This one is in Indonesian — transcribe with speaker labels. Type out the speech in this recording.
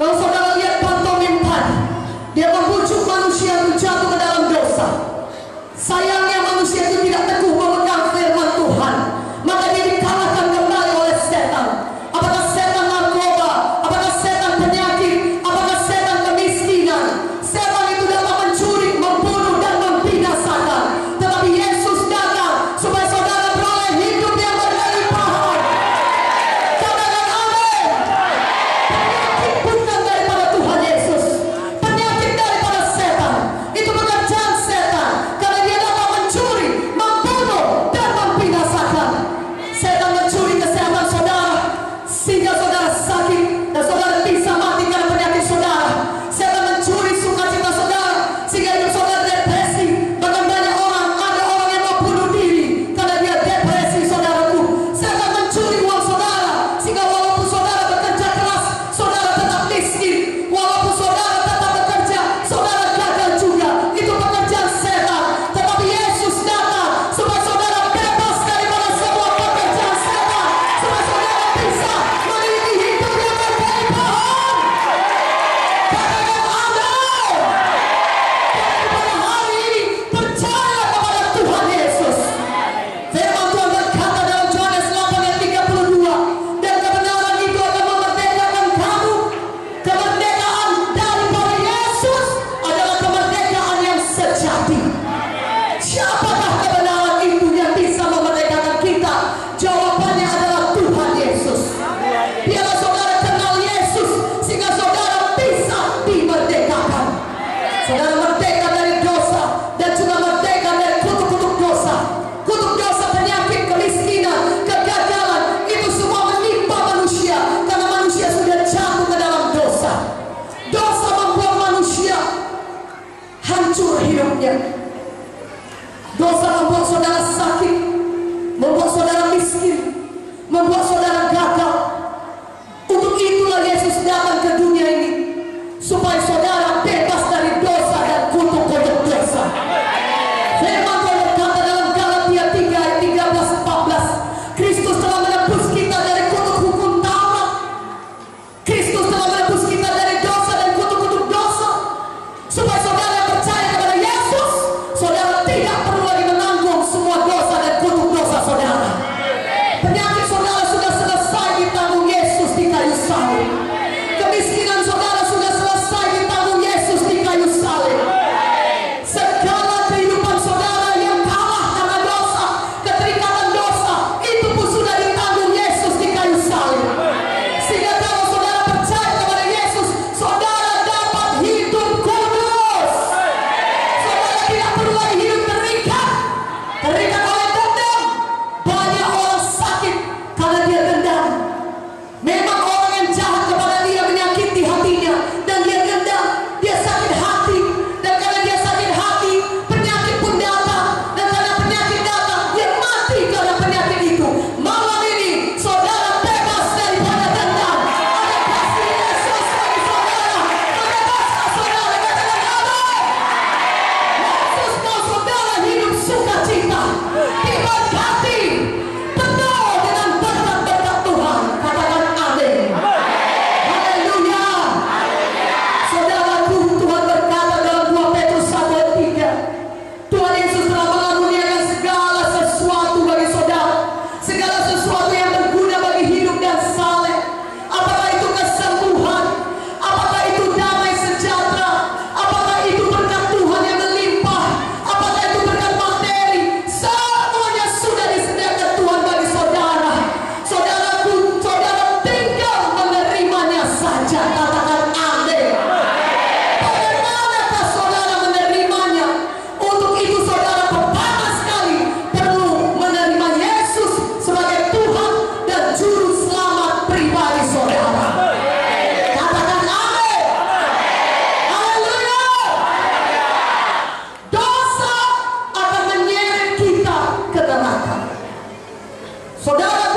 Speaker 1: Kalau saudara lihat pantomim tadi, dia membujuk manusia untuk jatuh ke dan merdeka dari dosa dan juga merdeka dari kutuk-kutuk dosa. Kutuk dosa penyakit kemiskinan kegagalan itu semua menimpa manusia. Karena manusia sudah jatuh ke dalam dosa. Dosa membuat manusia hancur hidupnya. Dosa membuat saudara Ke neraka. Saudara